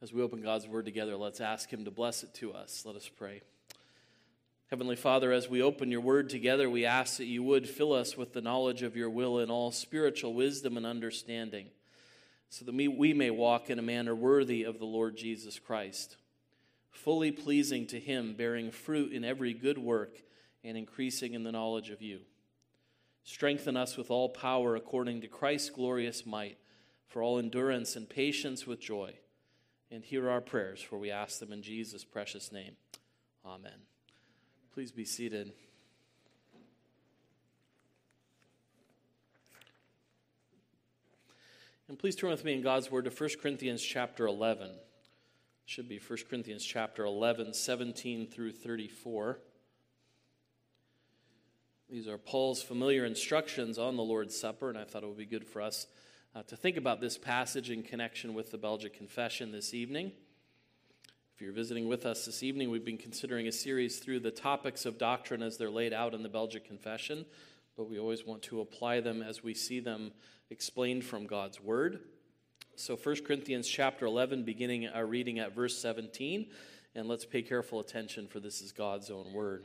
As we open God's word together, let's ask Him to bless it to us. Let us pray. Heavenly Father, as we open your word together, we ask that you would fill us with the knowledge of your will and all spiritual wisdom and understanding, so that we may walk in a manner worthy of the Lord Jesus Christ, fully pleasing to Him, bearing fruit in every good work and increasing in the knowledge of you. Strengthen us with all power according to Christ's glorious might, for all endurance and patience with joy and hear our prayers, for we ask them in Jesus' precious name. Amen. Please be seated. And please turn with me in God's Word to 1 Corinthians chapter 11. It should be 1 Corinthians chapter 11, 17 through 34. These are Paul's familiar instructions on the Lord's Supper, and I thought it would be good for us uh, to think about this passage in connection with the Belgic Confession this evening. If you're visiting with us this evening, we've been considering a series through the topics of doctrine as they're laid out in the Belgic Confession, but we always want to apply them as we see them explained from God's Word. So 1 Corinthians chapter 11, beginning our reading at verse 17, and let's pay careful attention for this is God's own Word.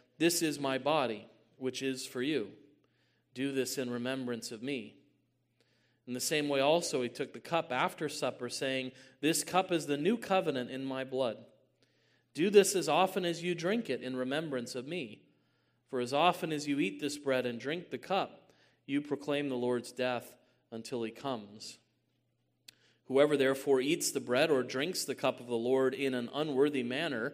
this is my body, which is for you. Do this in remembrance of me. In the same way, also, he took the cup after supper, saying, This cup is the new covenant in my blood. Do this as often as you drink it in remembrance of me. For as often as you eat this bread and drink the cup, you proclaim the Lord's death until he comes. Whoever therefore eats the bread or drinks the cup of the Lord in an unworthy manner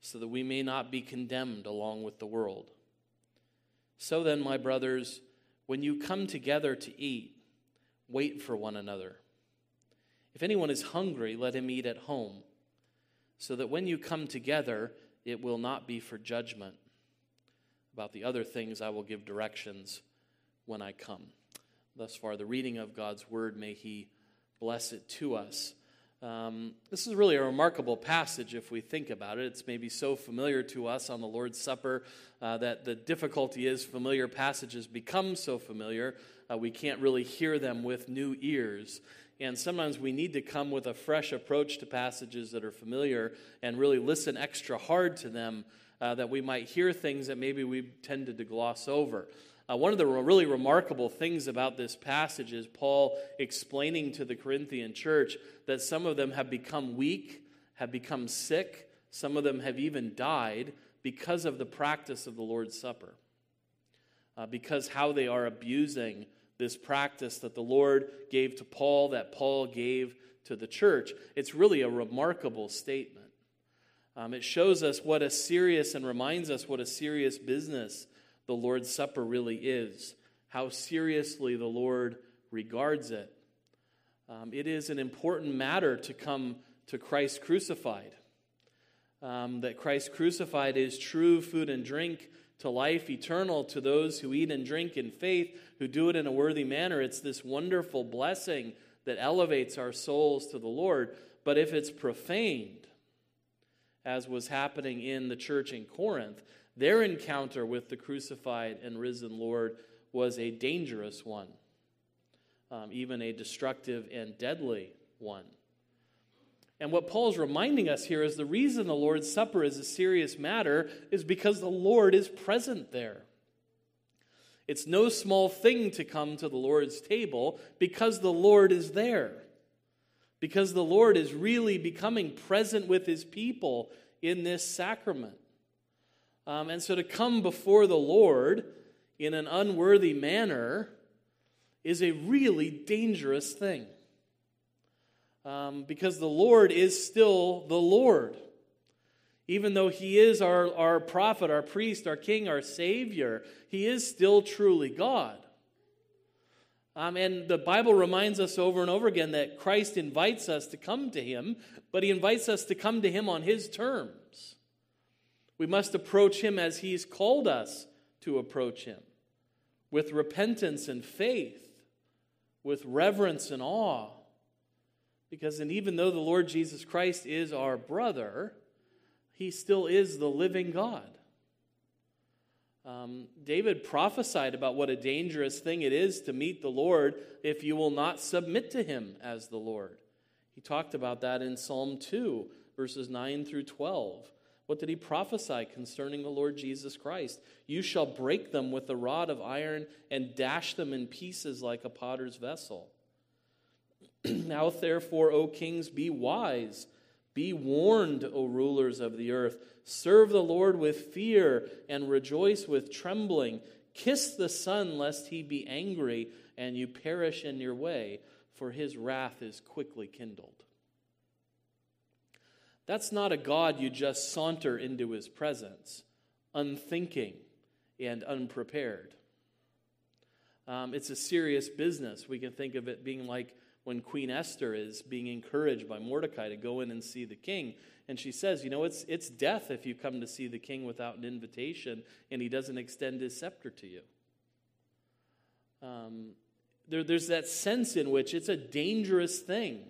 so that we may not be condemned along with the world. So then, my brothers, when you come together to eat, wait for one another. If anyone is hungry, let him eat at home, so that when you come together, it will not be for judgment. About the other things, I will give directions when I come. Thus far, the reading of God's word, may He bless it to us. Um, this is really a remarkable passage if we think about it. It's maybe so familiar to us on the Lord's Supper uh, that the difficulty is familiar passages become so familiar, uh, we can't really hear them with new ears. And sometimes we need to come with a fresh approach to passages that are familiar and really listen extra hard to them uh, that we might hear things that maybe we tended to gloss over. Uh, one of the really remarkable things about this passage is Paul explaining to the Corinthian church that some of them have become weak, have become sick, some of them have even died because of the practice of the Lord's Supper, uh, because how they are abusing this practice that the Lord gave to Paul, that Paul gave to the church. It's really a remarkable statement. Um, it shows us what a serious and reminds us what a serious business the Lord's Supper really is, how seriously the Lord regards it. Um, it is an important matter to come to Christ crucified. Um, that Christ crucified is true food and drink to life eternal to those who eat and drink in faith, who do it in a worthy manner. It's this wonderful blessing that elevates our souls to the Lord. But if it's profaned, as was happening in the church in Corinth, their encounter with the crucified and risen Lord was a dangerous one, um, even a destructive and deadly one. And what Paul's reminding us here is the reason the Lord's Supper is a serious matter is because the Lord is present there. It's no small thing to come to the Lord's table because the Lord is there. Because the Lord is really becoming present with his people in this sacrament. Um, and so to come before the Lord in an unworthy manner is a really dangerous thing. Um, because the Lord is still the Lord. Even though he is our, our prophet, our priest, our king, our savior, he is still truly God. Um, and the Bible reminds us over and over again that Christ invites us to come to him, but he invites us to come to him on his terms. We must approach him as he's called us to approach him with repentance and faith, with reverence and awe. Because and even though the Lord Jesus Christ is our brother, he still is the living God. Um, David prophesied about what a dangerous thing it is to meet the Lord if you will not submit to him as the Lord. He talked about that in Psalm 2, verses 9 through 12. What did he prophesy concerning the Lord Jesus Christ? You shall break them with a rod of iron and dash them in pieces like a potter's vessel. now, therefore, O kings, be wise be warned, O rulers of the earth. Serve the Lord with fear and rejoice with trembling. Kiss the Son, lest he be angry and you perish in your way, for his wrath is quickly kindled. That's not a God you just saunter into his presence, unthinking and unprepared. Um, it's a serious business. We can think of it being like when Queen Esther is being encouraged by Mordecai to go in and see the king. And she says, You know, it's, it's death if you come to see the king without an invitation and he doesn't extend his scepter to you. Um, there, there's that sense in which it's a dangerous thing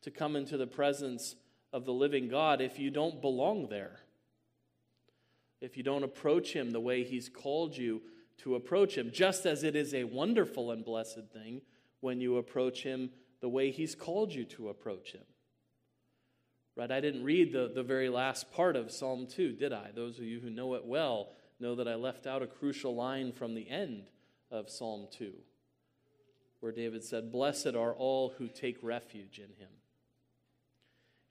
to come into the presence of the living God if you don't belong there. If you don't approach him the way he's called you to approach him, just as it is a wonderful and blessed thing when you approach him the way He's called you to approach Him. Right? I didn't read the, the very last part of Psalm 2, did I? Those of you who know it well know that I left out a crucial line from the end of Psalm 2, where David said, Blessed are all who take refuge in Him.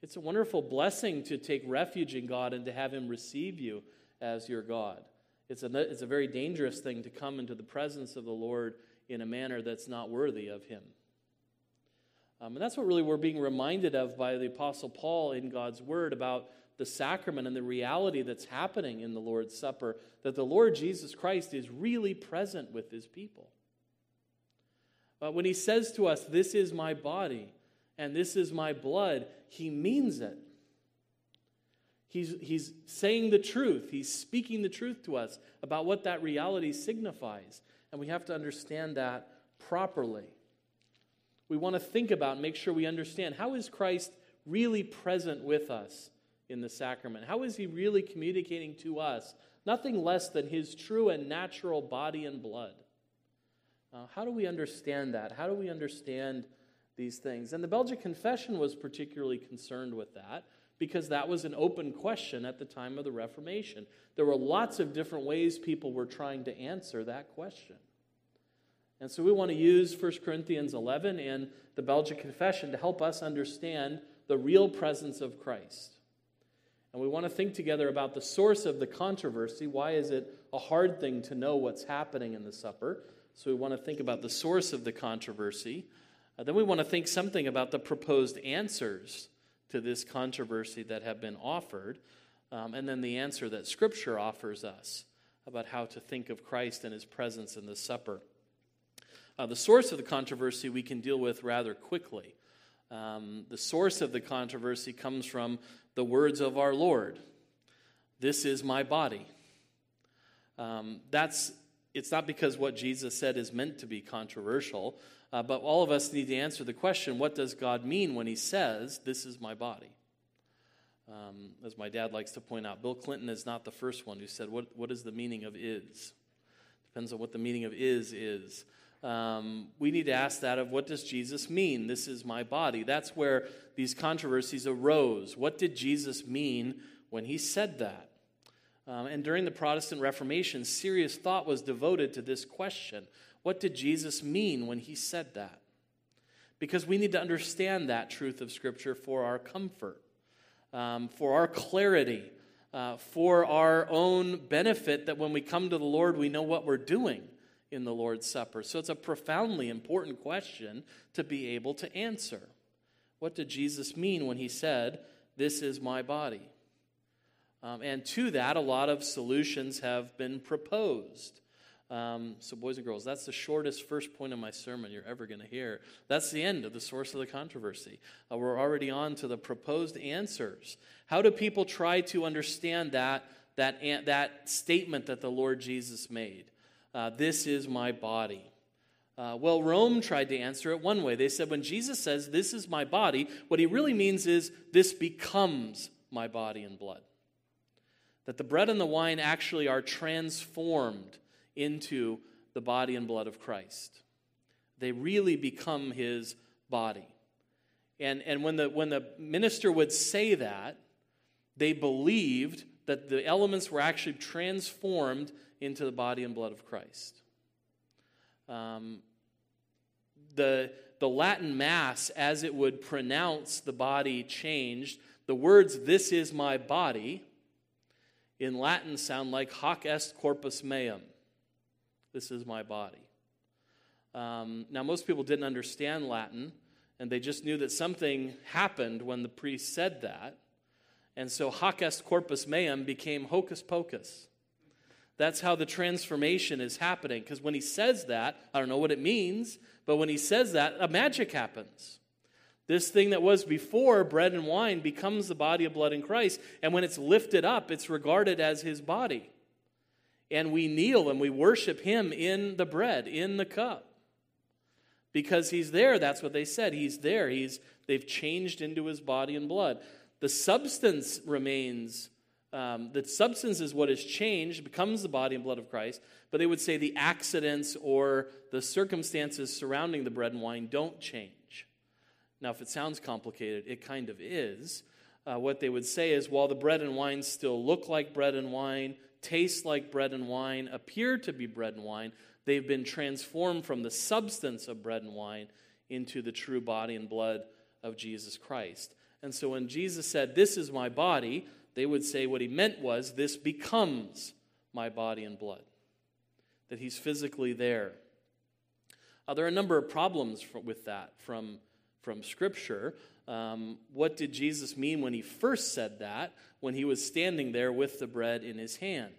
It's a wonderful blessing to take refuge in God and to have Him receive you as your God. It's a, it's a very dangerous thing to come into the presence of the Lord in a manner that's not worthy of Him. Um, and that's what really we're being reminded of by the Apostle Paul in God's Word about the sacrament and the reality that's happening in the Lord's Supper, that the Lord Jesus Christ is really present with his people. But when he says to us, This is my body and this is my blood, he means it. He's, he's saying the truth. He's speaking the truth to us about what that reality signifies. And we have to understand that properly we want to think about and make sure we understand how is Christ really present with us in the sacrament? How is he really communicating to us nothing less than his true and natural body and blood? Uh, how do we understand that? How do we understand these things? And the Belgic Confession was particularly concerned with that because that was an open question at the time of the Reformation. There were lots of different ways people were trying to answer that question. And so we want to use 1 Corinthians 11 and the Belgic Confession to help us understand the real presence of Christ. And we want to think together about the source of the controversy. Why is it a hard thing to know what's happening in the supper? So we want to think about the source of the controversy. Uh, then we want to think something about the proposed answers to this controversy that have been offered. Um, and then the answer that Scripture offers us about how to think of Christ and his presence in the supper. Uh, the source of the controversy we can deal with rather quickly. Um, the source of the controversy comes from the words of our Lord This is my body. Um, that's, it's not because what Jesus said is meant to be controversial. Uh, but all of us need to answer the question what does God mean when he says, This is my body? Um, as my dad likes to point out, Bill Clinton is not the first one who said, What, what is the meaning of is? Depends on what the meaning of is is. Um, we need to ask that of what does Jesus mean? This is my body. That's where these controversies arose. What did Jesus mean when he said that? Um, and during the Protestant Reformation, serious thought was devoted to this question What did Jesus mean when he said that? Because we need to understand that truth of Scripture for our comfort, um, for our clarity, uh, for our own benefit, that when we come to the Lord, we know what we're doing in the Lord's Supper. So it's a profoundly important question to be able to answer. What did Jesus mean when he said, This is my body? Um, and to that, a lot of solutions have been proposed. Um, so, boys and girls, that's the shortest first point of my sermon you're ever going to hear. That's the end of the source of the controversy. Uh, we're already on to the proposed answers. How do people try to understand that, that, that statement that the Lord Jesus made? Uh, this is my body. Uh, well, Rome tried to answer it one way. They said, when Jesus says, This is my body, what he really means is, This becomes my body and blood. That the bread and the wine actually are transformed into the body and blood of Christ. They really become his body. And, and when, the, when the minister would say that, they believed that the elements were actually transformed into the body and blood of Christ. Um, the, the Latin Mass, as it would pronounce the body changed, the words, This is my body, in Latin sound like hoc est corpus meum. This is my body. Um, now, most people didn't understand Latin, and they just knew that something happened when the priest said that. And so hoc est corpus meum became hocus pocus. That's how the transformation is happening. Because when he says that, I don't know what it means, but when he says that, a magic happens. This thing that was before bread and wine becomes the body of blood in Christ. And when it's lifted up, it's regarded as his body. And we kneel and we worship him in the bread, in the cup. Because he's there, that's what they said. He's there. He's, they've changed into his body and blood. The substance remains, um, the substance is what has changed, becomes the body and blood of Christ. But they would say the accidents or the circumstances surrounding the bread and wine don't change. Now, if it sounds complicated, it kind of is. Uh, what they would say is while the bread and wine still look like bread and wine, taste like bread and wine, appear to be bread and wine, they've been transformed from the substance of bread and wine into the true body and blood of Jesus Christ. And so when Jesus said, This is my body, they would say what he meant was, This becomes my body and blood. That he's physically there. Uh, there are a number of problems for, with that from from Scripture. Um, what did Jesus mean when he first said that, when he was standing there with the bread in his hand?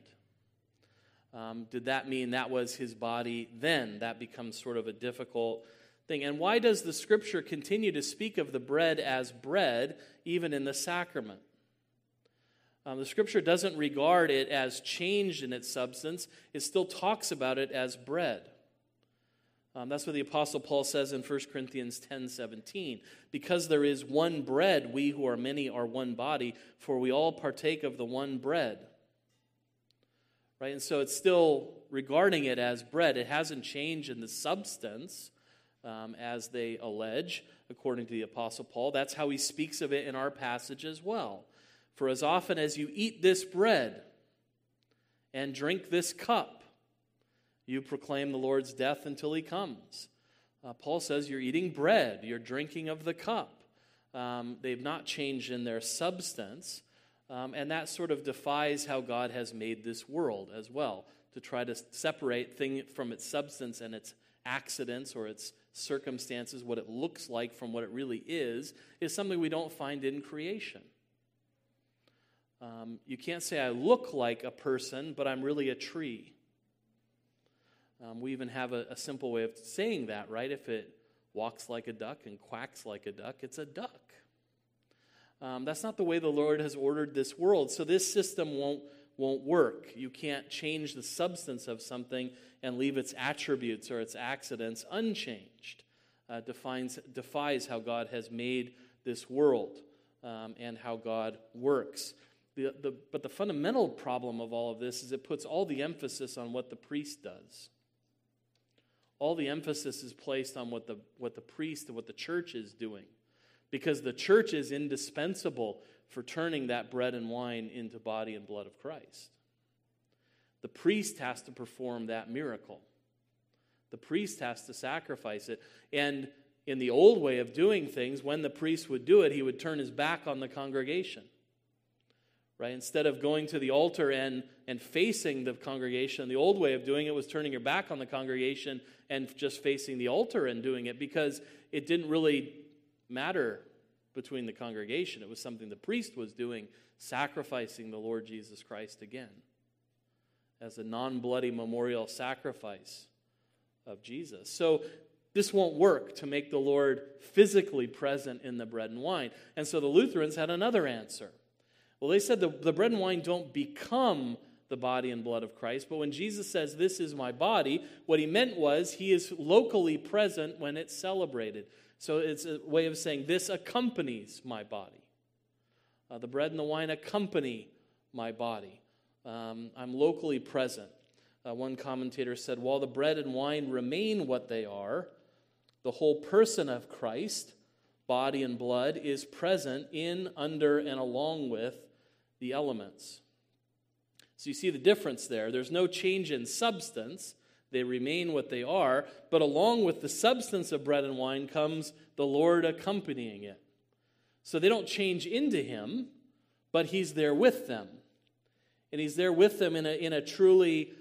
Um, did that mean that was his body then? That becomes sort of a difficult thing. And why does the Scripture continue to speak of the bread as bread, even in the sacrament? Um, the Scripture doesn't regard it as changed in its substance, it still talks about it as bread. Um, that's what the Apostle Paul says in 1 Corinthians 10 17. Because there is one bread, we who are many are one body, for we all partake of the one bread. Right? And so it's still regarding it as bread. It hasn't changed in the substance, um, as they allege, according to the Apostle Paul. That's how he speaks of it in our passage as well. For as often as you eat this bread and drink this cup, you proclaim the Lord's death until he comes. Uh, Paul says you're eating bread, you're drinking of the cup. Um, they've not changed in their substance. Um, and that sort of defies how God has made this world as well, to try to separate thing from its substance and its accidents or its circumstances, what it looks like from what it really is, is something we don't find in creation. Um, you can't say, I look like a person, but I'm really a tree. Um, we even have a, a simple way of saying that, right? If it walks like a duck and quacks like a duck, it's a duck. Um, that's not the way the Lord has ordered this world. So this system won't, won't work. You can't change the substance of something and leave its attributes or its accidents unchanged. uh, defines, defies how God has made this world um, and how God works. The, the, but the fundamental problem of all of this is it puts all the emphasis on what the priest does. All the emphasis is placed on what the, what the priest and what the church is doing because the church is indispensable for turning that bread and wine into body and blood of Christ. The priest has to perform that miracle. The priest has to sacrifice it. And in the old way of doing things, when the priest would do it, he would turn his back on the congregation. Right? Instead of going to the altar and, and facing the congregation, the old way of doing it was turning your back on the congregation and just facing the altar and doing it because it didn't really matter between the congregation. It was something the priest was doing, sacrificing the Lord Jesus Christ again as a non bloody memorial sacrifice of Jesus. So this won't work to make the Lord physically present in the bread and wine. And so the Lutherans had another answer. Well, they said the, the bread and wine don't become the body and blood of Christ, but when Jesus says, This is my body, what he meant was he is locally present when it's celebrated. So it's a way of saying, This accompanies my body. Uh, the bread and the wine accompany my body. Um, I'm locally present. Uh, one commentator said, While the bread and wine remain what they are, the whole person of Christ, body and blood, is present in, under, and along with the elements. So you see the difference there. There's no change in substance, they remain what they are, but along with the substance of bread and wine comes the Lord accompanying it. So they don't change into Him, but He's there with them. And He's there with them in a, in a truly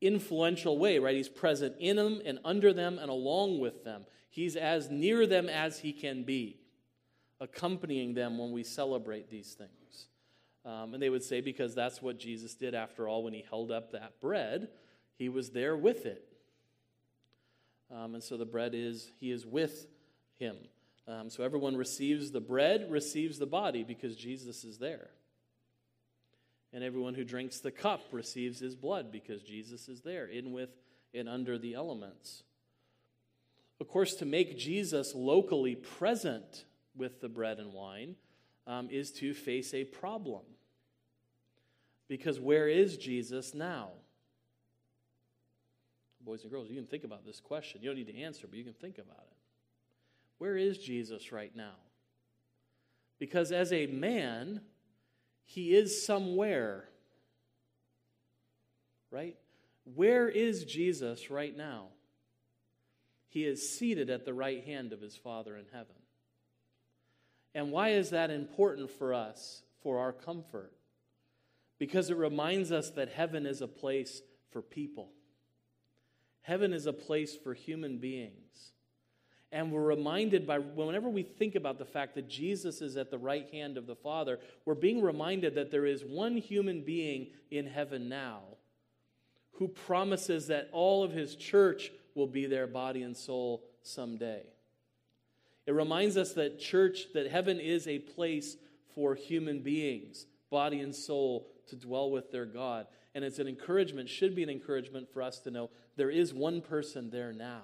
influential way, right? He's present in them and under them and along with them. He's as near them as he can be, accompanying them when we celebrate these things. Um, and they would say, because that's what Jesus did after all when he held up that bread, he was there with it. Um, and so the bread is, he is with him. Um, so everyone receives the bread, receives the body because Jesus is there. And everyone who drinks the cup receives his blood because Jesus is there, in with and under the elements. Of course, to make Jesus locally present with the bread and wine um, is to face a problem. Because where is Jesus now? Boys and girls, you can think about this question. You don't need to answer, but you can think about it. Where is Jesus right now? Because as a man, he is somewhere. Right? Where is Jesus right now? He is seated at the right hand of his Father in heaven. And why is that important for us, for our comfort? Because it reminds us that heaven is a place for people. Heaven is a place for human beings. And we're reminded by whenever we think about the fact that Jesus is at the right hand of the Father, we're being reminded that there is one human being in heaven now who promises that all of his church will be there, body and soul, someday. It reminds us that church, that heaven is a place for human beings, body and soul, to dwell with their God. And it's an encouragement, should be an encouragement for us to know there is one person there now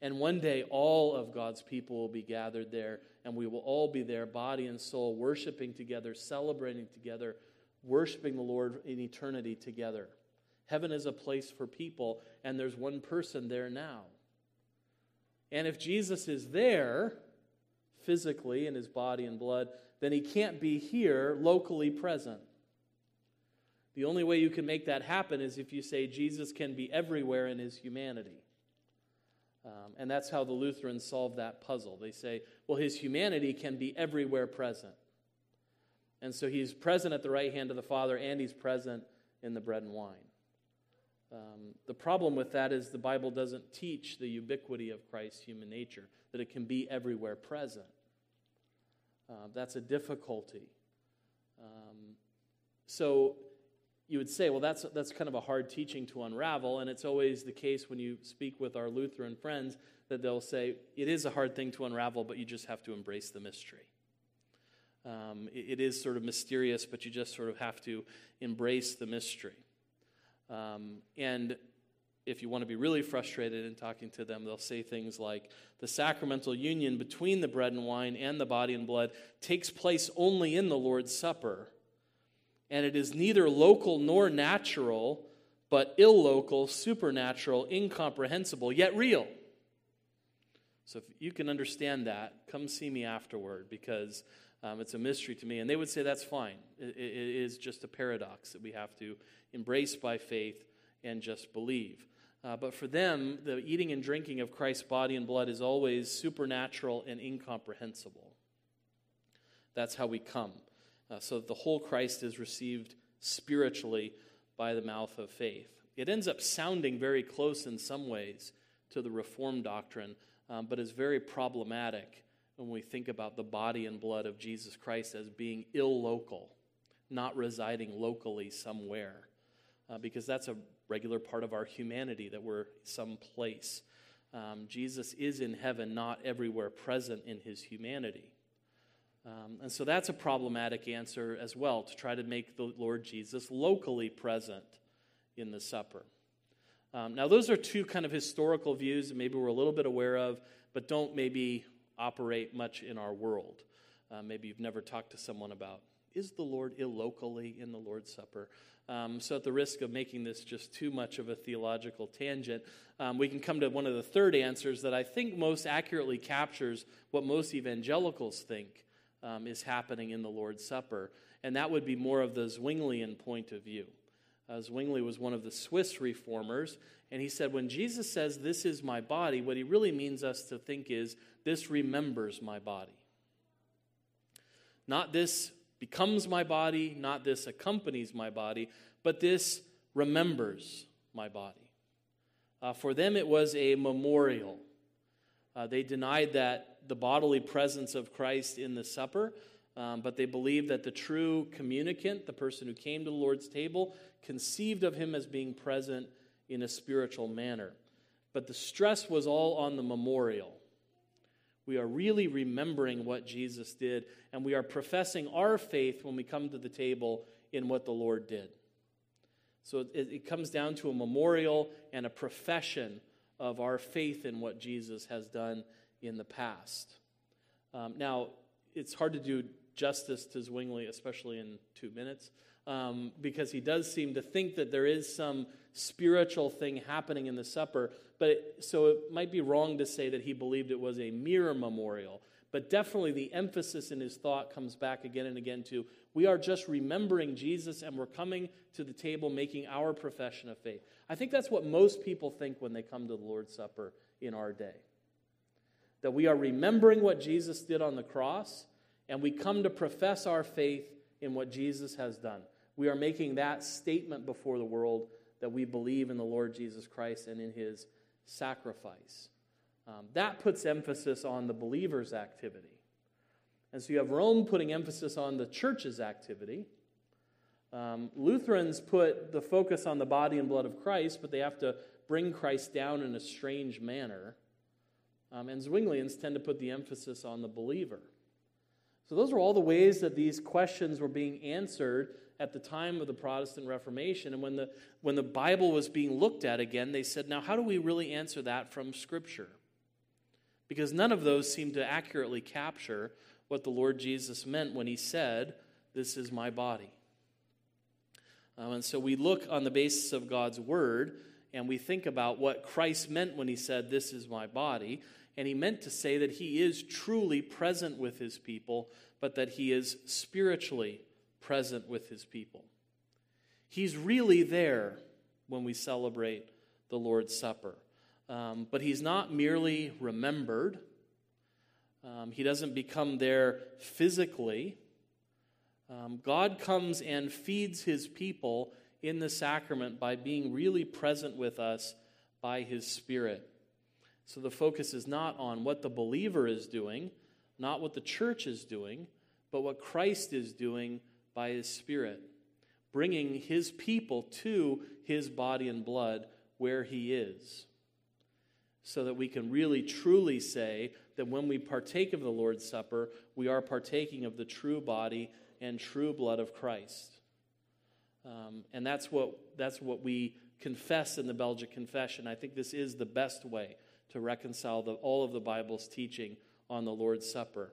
and one day, all of God's people will be gathered there, and we will all be there, body and soul, worshiping together, celebrating together, worshiping the Lord in eternity together. Heaven is a place for people, and there's one person there now. And if Jesus is there, physically in his body and blood, then he can't be here locally present. The only way you can make that happen is if you say Jesus can be everywhere in his humanity. Um, and that's how the Lutherans solve that puzzle. They say, well, his humanity can be everywhere present. And so he's present at the right hand of the Father, and he's present in the bread and wine. Um, the problem with that is the Bible doesn't teach the ubiquity of Christ's human nature, that it can be everywhere present. Uh, that's a difficulty. Um, so you would say, well, that's, that's kind of a hard teaching to unravel. And it's always the case when you speak with our Lutheran friends that they'll say, it is a hard thing to unravel, but you just have to embrace the mystery. Um, it, it is sort of mysterious, but you just sort of have to embrace the mystery. Um, and if you want to be really frustrated in talking to them, they'll say things like the sacramental union between the bread and wine and the body and blood takes place only in the Lord's Supper. And it is neither local nor natural, but illocal, supernatural, incomprehensible, yet real. So if you can understand that, come see me afterward because um, it's a mystery to me. And they would say that's fine. It, it is just a paradox that we have to embrace by faith and just believe. Uh, but for them, the eating and drinking of Christ's body and blood is always supernatural and incomprehensible. That's how we come. Uh, so that the whole Christ is received spiritually by the mouth of faith. It ends up sounding very close in some ways to the Reformed doctrine, um, but is very problematic when we think about the body and blood of Jesus Christ as being illocal, not residing locally somewhere, uh, because that's a regular part of our humanity that we're someplace. Um, Jesus is in heaven, not everywhere present in his humanity. Um, and so that's a problematic answer as well to try to make the Lord Jesus locally present in the supper. Um, now, those are two kind of historical views that maybe we're a little bit aware of, but don't maybe operate much in our world. Uh, maybe you've never talked to someone about is the Lord illocally in the Lord's Supper? Um, so, at the risk of making this just too much of a theological tangent, um, we can come to one of the third answers that I think most accurately captures what most evangelicals think um, is happening in the Lord's Supper, and that would be more of the Zwinglian point of view. Uh, Zwingli was one of the Swiss reformers, and he said, when Jesus says, This is my body, what he really means us to think is, This remembers my body. Not this becomes my body, not this accompanies my body, but this remembers my body. Uh, for them, it was a memorial. Uh, they denied that the bodily presence of Christ in the supper, um, but they believed that the true communicant, the person who came to the Lord's table, conceived of him as being present in a spiritual manner. But the stress was all on the memorial. We are really remembering what Jesus did, and we are professing our faith when we come to the table in what the Lord did. So it, it comes down to a memorial and a profession of our faith in what Jesus has done in the past. Um, now, it's hard to do justice to Zwingli, especially in two minutes, um, because he does seem to think that there is some spiritual thing happening in the supper. But it, so it might be wrong to say that he believed it was a mere memorial. But definitely the emphasis in his thought comes back again and again to we are just remembering Jesus and we're coming to the table making our profession of faith. I think that's what most people think when they come to the Lord's Supper in our day. That we are remembering what Jesus did on the cross and we come to profess our faith in what Jesus has done. We are making that statement before the world that we believe in the Lord Jesus Christ and in his sacrifice. Um, that puts emphasis on the believer's activity. And so you have Rome putting emphasis on the church's activity. Um, Lutherans put the focus on the body and blood of Christ, but they have to bring Christ down in a strange manner. Um, and Zwinglians tend to put the emphasis on the believer. So, those are all the ways that these questions were being answered at the time of the Protestant Reformation. And when the, when the Bible was being looked at again, they said, now, how do we really answer that from Scripture? Because none of those seem to accurately capture what the Lord Jesus meant when he said, This is my body. Um, and so we look on the basis of God's word and we think about what Christ meant when he said, This is my body. And he meant to say that he is truly present with his people, but that he is spiritually present with his people. He's really there when we celebrate the Lord's Supper. Um, but he's not merely remembered, um, he doesn't become there physically. Um, God comes and feeds his people in the sacrament by being really present with us by his Spirit. So the focus is not on what the believer is doing, not what the church is doing, but what Christ is doing by his Spirit, bringing his people to his body and blood where he is. So that we can really truly say that when we partake of the Lord's Supper, we are partaking of the true body and true blood of Christ. Um, and that's what, that's what we confess in the Belgic Confession. I think this is the best way to reconcile the, all of the Bible's teaching on the Lord's Supper.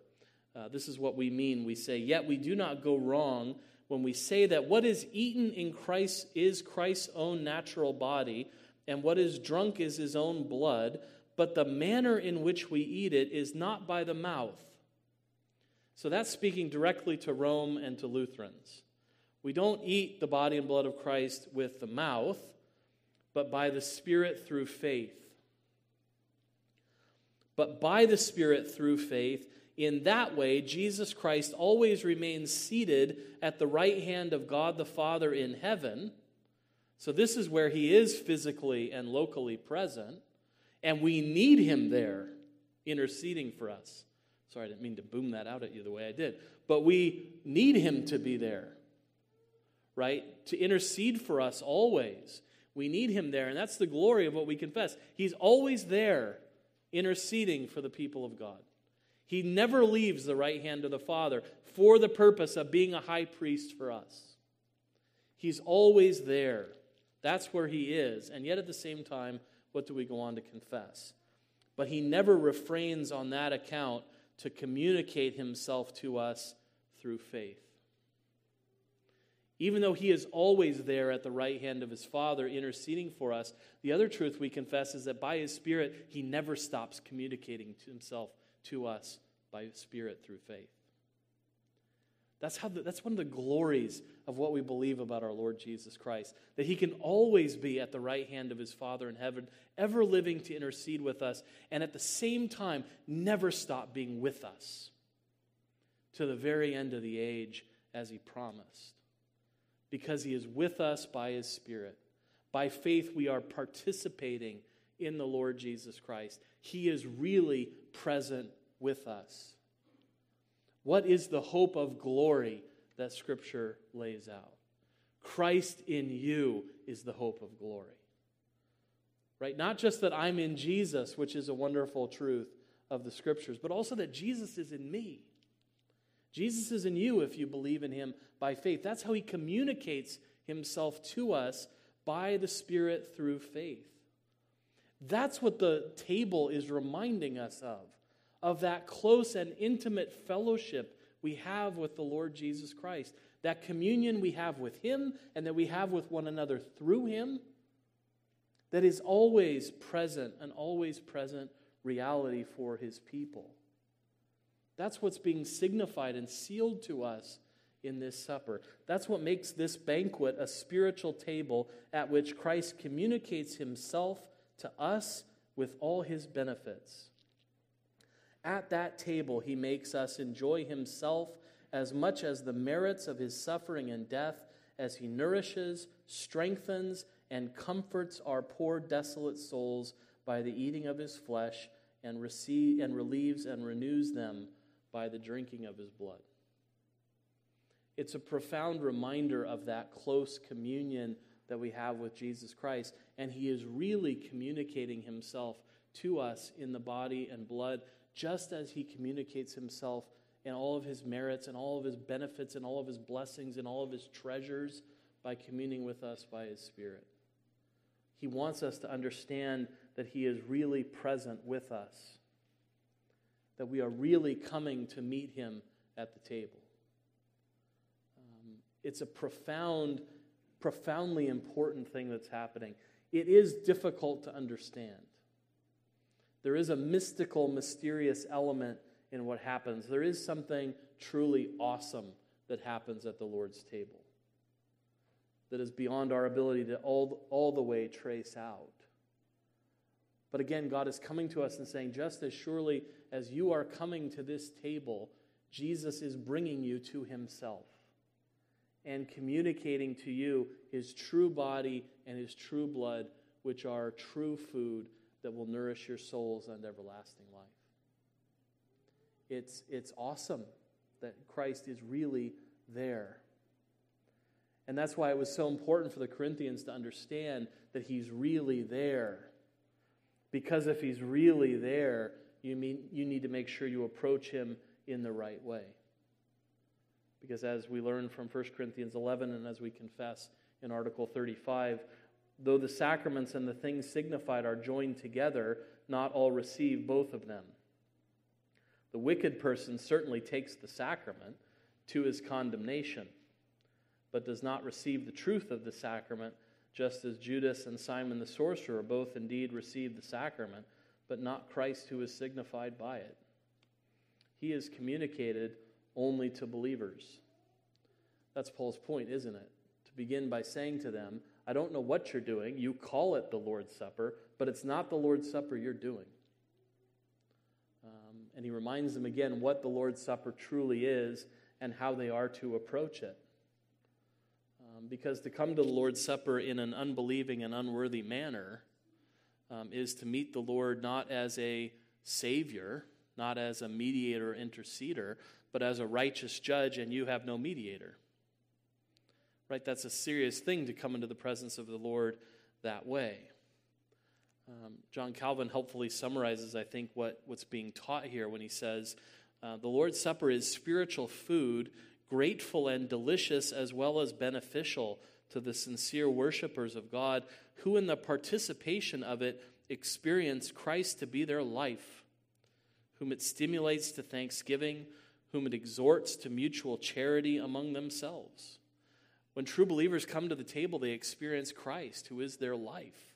Uh, this is what we mean. We say, Yet we do not go wrong when we say that what is eaten in Christ is Christ's own natural body, and what is drunk is his own blood, but the manner in which we eat it is not by the mouth. So that's speaking directly to Rome and to Lutherans. We don't eat the body and blood of Christ with the mouth, but by the Spirit through faith. But by the Spirit through faith, in that way, Jesus Christ always remains seated at the right hand of God the Father in heaven. So, this is where he is physically and locally present, and we need him there interceding for us. Sorry, I didn't mean to boom that out at you the way I did. But we need him to be there, right? To intercede for us always. We need him there, and that's the glory of what we confess. He's always there interceding for the people of God. He never leaves the right hand of the Father for the purpose of being a high priest for us. He's always there. That's where he is. And yet at the same time, what do we go on to confess? But he never refrains on that account to communicate himself to us through faith. Even though he is always there at the right hand of his Father interceding for us, the other truth we confess is that by his Spirit, he never stops communicating to himself to us by Spirit through faith. That's, how the, that's one of the glories of what we believe about our Lord Jesus Christ. That he can always be at the right hand of his Father in heaven, ever living to intercede with us, and at the same time, never stop being with us to the very end of the age as he promised. Because he is with us by his Spirit. By faith, we are participating in the Lord Jesus Christ. He is really present with us. What is the hope of glory that Scripture lays out? Christ in you is the hope of glory. Right? Not just that I'm in Jesus, which is a wonderful truth of the Scriptures, but also that Jesus is in me. Jesus is in you if you believe in him by faith. That's how he communicates himself to us by the Spirit through faith. That's what the table is reminding us of of that close and intimate fellowship we have with the Lord Jesus Christ, that communion we have with Him and that we have with one another through Him, that is always present, an always present reality for His people. That's what's being signified and sealed to us in this supper. That's what makes this banquet a spiritual table at which Christ communicates himself to us with all his benefits. At that table, he makes us enjoy himself as much as the merits of his suffering and death as he nourishes, strengthens, and comforts our poor, desolate souls by the eating of his flesh and, receive, and relieves and renews them by the drinking of his blood. It's a profound reminder of that close communion that we have with Jesus Christ, and he is really communicating himself to us in the body and blood just as he communicates himself in all of his merits and all of his benefits and all of his blessings and all of his treasures by communing with us by his Spirit. He wants us to understand that he is really present with us, that we are really coming to meet him at the table. Um, it's a profound, profoundly important thing that's happening. It is difficult to understand. There is a mystical, mysterious element in what happens. There is something truly awesome that happens at the Lord's table that is beyond our ability to all, all the way trace out. But again, God is coming to us and saying, just as surely as you are coming to this table, Jesus is bringing you to himself and communicating to you his true body and his true blood, which are true food that will nourish your souls and everlasting life. It's, it's awesome that Christ is really there. And that's why it was so important for the Corinthians to understand that he's really there. Because if he's really there, you, mean, you need to make sure you approach him in the right way. Because as we learn from 1 Corinthians 11 and as we confess in Article 35, Though the sacraments and the things signified are joined together, not all receive both of them. The wicked person certainly takes the sacrament to his condemnation, but does not receive the truth of the sacrament, just as Judas and Simon the sorcerer both indeed received the sacrament, but not Christ who is signified by it. He is communicated only to believers. That's Paul's point, isn't it? To begin by saying to them, I don't know what you're doing. You call it the Lord's Supper, but it's not the Lord's Supper you're doing. Um, and he reminds them again what the Lord's Supper truly is and how they are to approach it. Um, because to come to the Lord's Supper in an unbelieving and unworthy manner um, is to meet the Lord not as a Savior, not as a mediator or interceder, but as a righteous judge, and you have no mediator. Right? That's a serious thing to come into the presence of the Lord that way. Um, John Calvin helpfully summarizes, I think, what, what's being taught here when he says, uh, The Lord's Supper is spiritual food, grateful and delicious, as well as beneficial to the sincere worshippers of God, who in the participation of it experience Christ to be their life, whom it stimulates to thanksgiving, whom it exhorts to mutual charity among themselves. When true believers come to the table, they experience Christ, who is their life.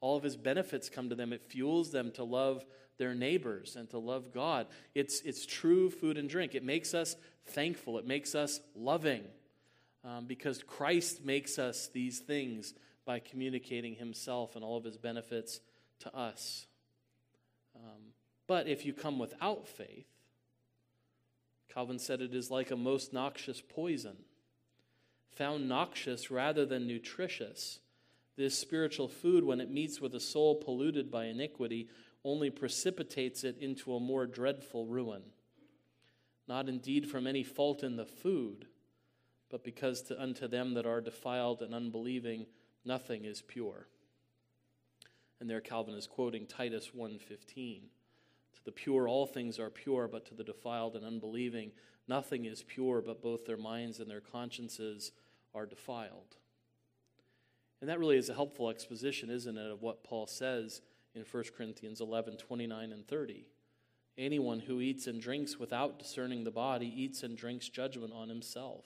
All of his benefits come to them. It fuels them to love their neighbors and to love God. It's, it's true food and drink. It makes us thankful, it makes us loving um, because Christ makes us these things by communicating himself and all of his benefits to us. Um, but if you come without faith, Calvin said it is like a most noxious poison found noxious rather than nutritious. This spiritual food, when it meets with a soul polluted by iniquity, only precipitates it into a more dreadful ruin. Not indeed from any fault in the food, but because to, unto them that are defiled and unbelieving nothing is pure. And there Calvin is quoting Titus 1:15. To the pure all things are pure, but to the defiled and unbelieving nothing is pure, but both their minds and their consciences are defiled. And that really is a helpful exposition, isn't it, of what Paul says in 1 Corinthians 11 29 and 30. Anyone who eats and drinks without discerning the body eats and drinks judgment on himself.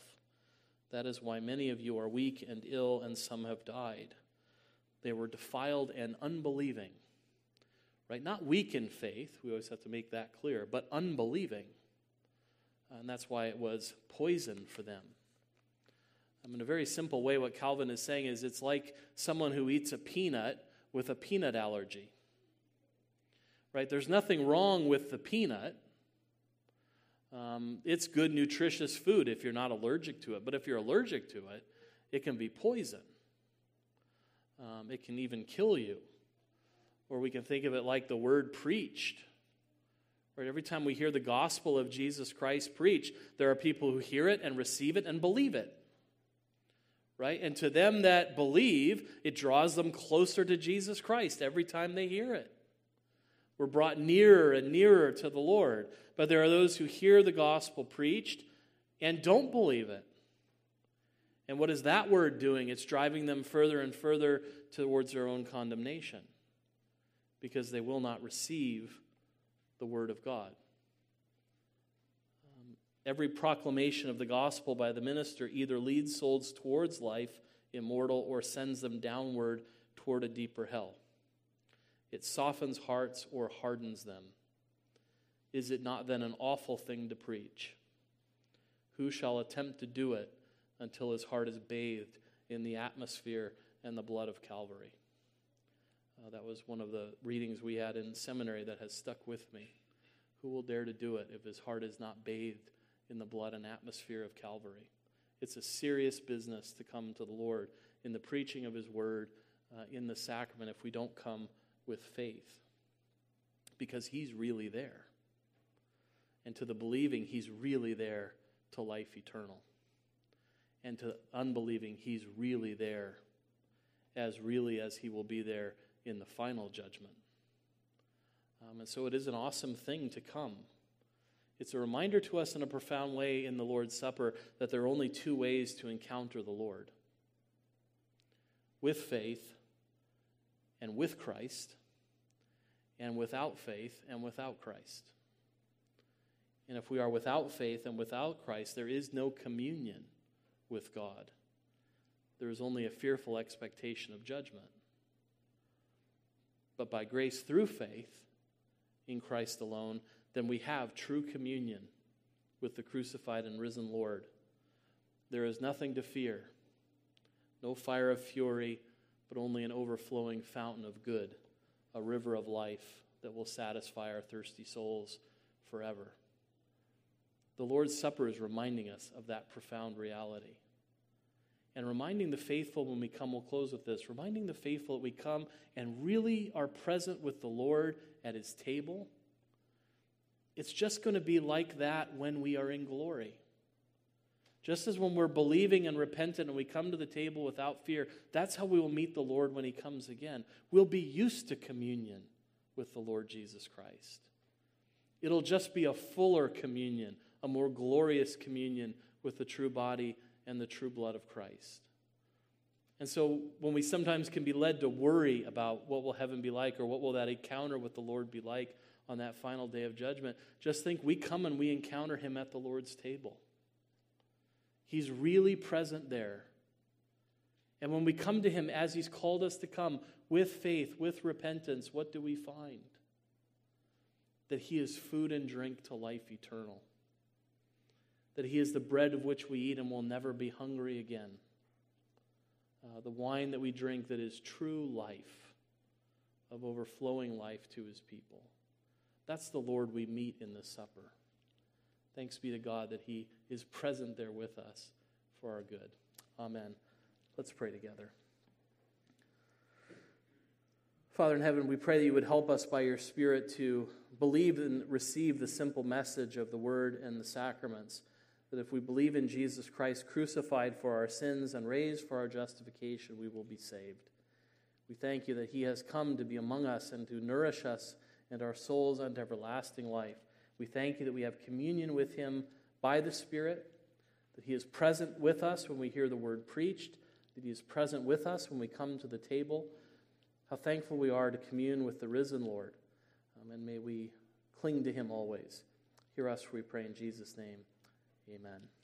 That is why many of you are weak and ill, and some have died. They were defiled and unbelieving. Right? Not weak in faith, we always have to make that clear, but unbelieving. And that's why it was poison for them. Um, in a very simple way, what Calvin is saying is it's like someone who eats a peanut with a peanut allergy. Right? There's nothing wrong with the peanut. Um, it's good, nutritious food if you're not allergic to it. But if you're allergic to it, it can be poison. Um, it can even kill you. Or we can think of it like the word preached. Right? Every time we hear the gospel of Jesus Christ preached, there are people who hear it and receive it and believe it right? And to them that believe, it draws them closer to Jesus Christ every time they hear it. We're brought nearer and nearer to the Lord. But there are those who hear the gospel preached and don't believe it. And what is that word doing? It's driving them further and further towards their own condemnation because they will not receive the word of God. Um, every proclamation of the gospel by the minister either leads souls towards life immortal or sends them downward toward a deeper hell. It softens hearts or hardens them. Is it not then an awful thing to preach? Who shall attempt to do it until his heart is bathed in the atmosphere and the blood of Calvary? Uh, that was one of the readings we had in seminary that has stuck with me. Who will dare to do it if his heart is not bathed in the blood and atmosphere of Calvary. It's a serious business to come to the Lord in the preaching of His word, uh, in the sacrament, if we don't come with faith. Because He's really there. And to the believing, He's really there to life eternal. And to unbelieving, He's really there, as really as He will be there in the final judgment. Um, and so it is an awesome thing to come it's a reminder to us in a profound way in the Lord's Supper that there are only two ways to encounter the Lord with faith and with Christ, and without faith and without Christ. And if we are without faith and without Christ, there is no communion with God. There is only a fearful expectation of judgment. But by grace through faith in Christ alone, then we have true communion with the crucified and risen Lord. There is nothing to fear, no fire of fury, but only an overflowing fountain of good, a river of life that will satisfy our thirsty souls forever. The Lord's Supper is reminding us of that profound reality. And reminding the faithful when we come, we'll close with this reminding the faithful that we come and really are present with the Lord at his table. It's just going to be like that when we are in glory. Just as when we're believing and repentant and we come to the table without fear, that's how we will meet the Lord when he comes again. We'll be used to communion with the Lord Jesus Christ. It'll just be a fuller communion, a more glorious communion with the true body and the true blood of Christ. And so when we sometimes can be led to worry about what will heaven be like or what will that encounter with the Lord be like on that final day of judgment, just think we come and we encounter him at the Lord's table. He's really present there. And when we come to him as he's called us to come with faith, with repentance, what do we find? That he is food and drink to life eternal that He is the bread of which we eat and will never be hungry again. Uh, the wine that we drink that is true life, of overflowing life to His people. That's the Lord we meet in the supper. Thanks be to God that He is present there with us for our good. Amen. Let's pray together. Father in heaven, we pray that you would help us by your Spirit to believe and receive the simple message of the Word and the sacraments that if we believe in Jesus Christ crucified for our sins and raised for our justification, we will be saved. We thank you that he has come to be among us and to nourish us and our souls unto everlasting life. We thank you that we have communion with him by the Spirit, that he is present with us when we hear the word preached, that he is present with us when we come to the table. How thankful we are to commune with the risen Lord. Um, and may we cling to him always. Hear us, we pray in Jesus' name. Amen.